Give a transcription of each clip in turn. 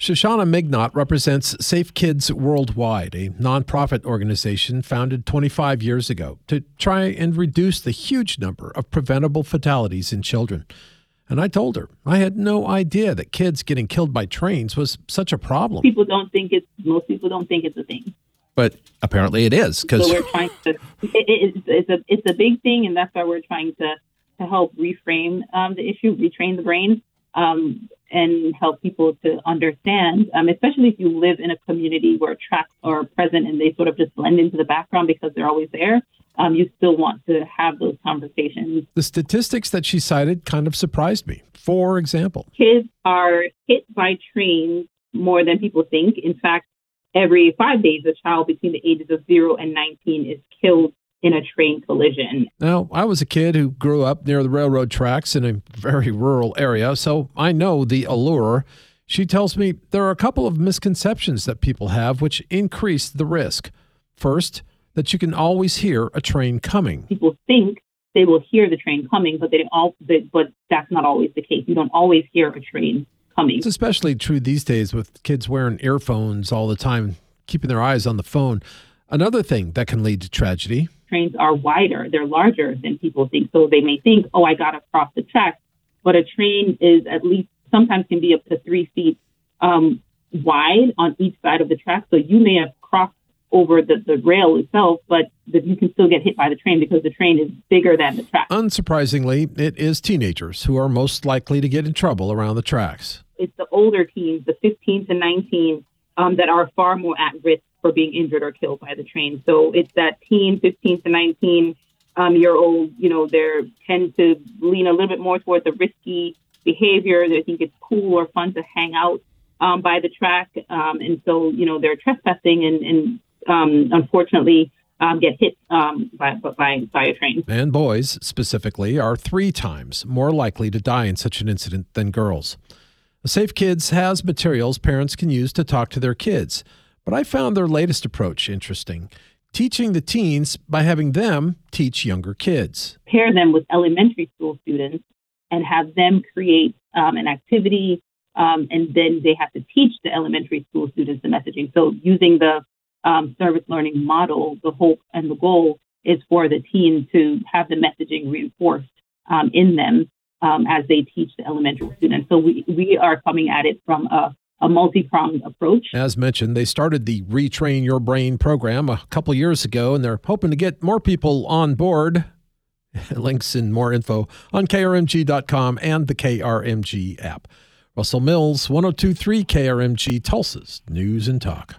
Shoshana Mignot represents Safe Kids Worldwide, a nonprofit organization founded 25 years ago to try and reduce the huge number of preventable fatalities in children. And I told her I had no idea that kids getting killed by trains was such a problem. People don't think it's most people don't think it's a thing. But apparently it is because so we're trying to. It, it, it's a it's a big thing, and that's why we're trying to to help reframe um, the issue, retrain the brain. Um, and help people to understand, um, especially if you live in a community where tracks are present and they sort of just blend into the background because they're always there. Um, you still want to have those conversations. The statistics that she cited kind of surprised me. For example, kids are hit by trains more than people think. In fact, every five days, a child between the ages of zero and 19 is killed in a train collision. Now, I was a kid who grew up near the railroad tracks in a very rural area, so I know the allure. She tells me there are a couple of misconceptions that people have which increase the risk. First, that you can always hear a train coming. People think they will hear the train coming, but they all but that's not always the case. You don't always hear a train coming. It's especially true these days with kids wearing earphones all the time, keeping their eyes on the phone. Another thing that can lead to tragedy trains are wider, they're larger than people think. So they may think, oh, I got to cross the track. But a train is at least sometimes can be up to three feet um, wide on each side of the track. So you may have crossed over the, the rail itself, but the, you can still get hit by the train because the train is bigger than the track. Unsurprisingly, it is teenagers who are most likely to get in trouble around the tracks. It's the older teens, the 15 to 19, um, that are far more at risk for being injured or killed by the train. So it's that teen, 15 to 19 um, year old, you know, they tend to lean a little bit more towards the risky behavior. They think it's cool or fun to hang out um, by the track. Um, and so, you know, they're trespassing and, and um, unfortunately um, get hit um, by, by, by a train. And boys, specifically, are three times more likely to die in such an incident than girls. Safe Kids has materials parents can use to talk to their kids. But I found their latest approach interesting teaching the teens by having them teach younger kids. Pair them with elementary school students and have them create um, an activity, um, and then they have to teach the elementary school students the messaging. So, using the um, service learning model, the hope and the goal is for the teen to have the messaging reinforced um, in them um, as they teach the elementary students. So, we, we are coming at it from a a multi-pronged approach. As mentioned, they started the Retrain Your Brain program a couple years ago, and they're hoping to get more people on board. Links and more info on krmg.com and the KRMG app. Russell Mills, 1023 KRMG, Tulsa's News and Talk.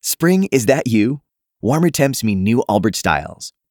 Spring, is that you? Warmer temps mean new Allbirds styles.